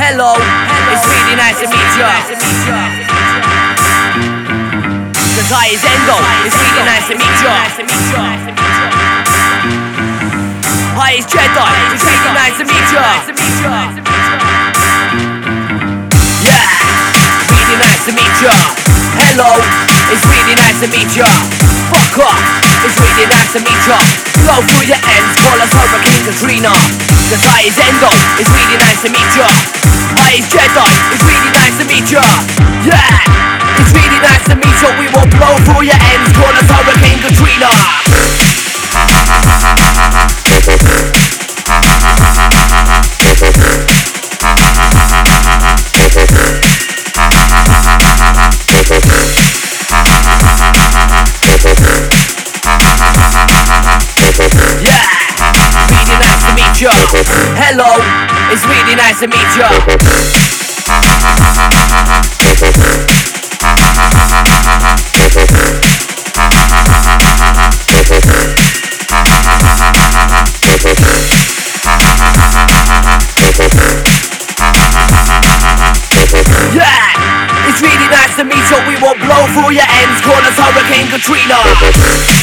Hello, it's really nice to meet ya. Cause I is Endo, it's really nice to meet ya. Hi, it's Jedi, it's really nice to meet ya. Yeah, really nice to meet ya. Hello, it's really nice to meet ya. Off, it's really nice to meet ya. Blow through your ends, call us Hurricane Katrina. Cause I is Endo, it's really nice to meet ya. Hi, it's Jedi, it's really nice to meet ya. Yeah, it's really nice to meet ya. We will blow through your ends, call us Hello, it's really nice to meet you. Yeah, it's really nice to meet ya. We will blow through your ends, call us Hurricane Katrina.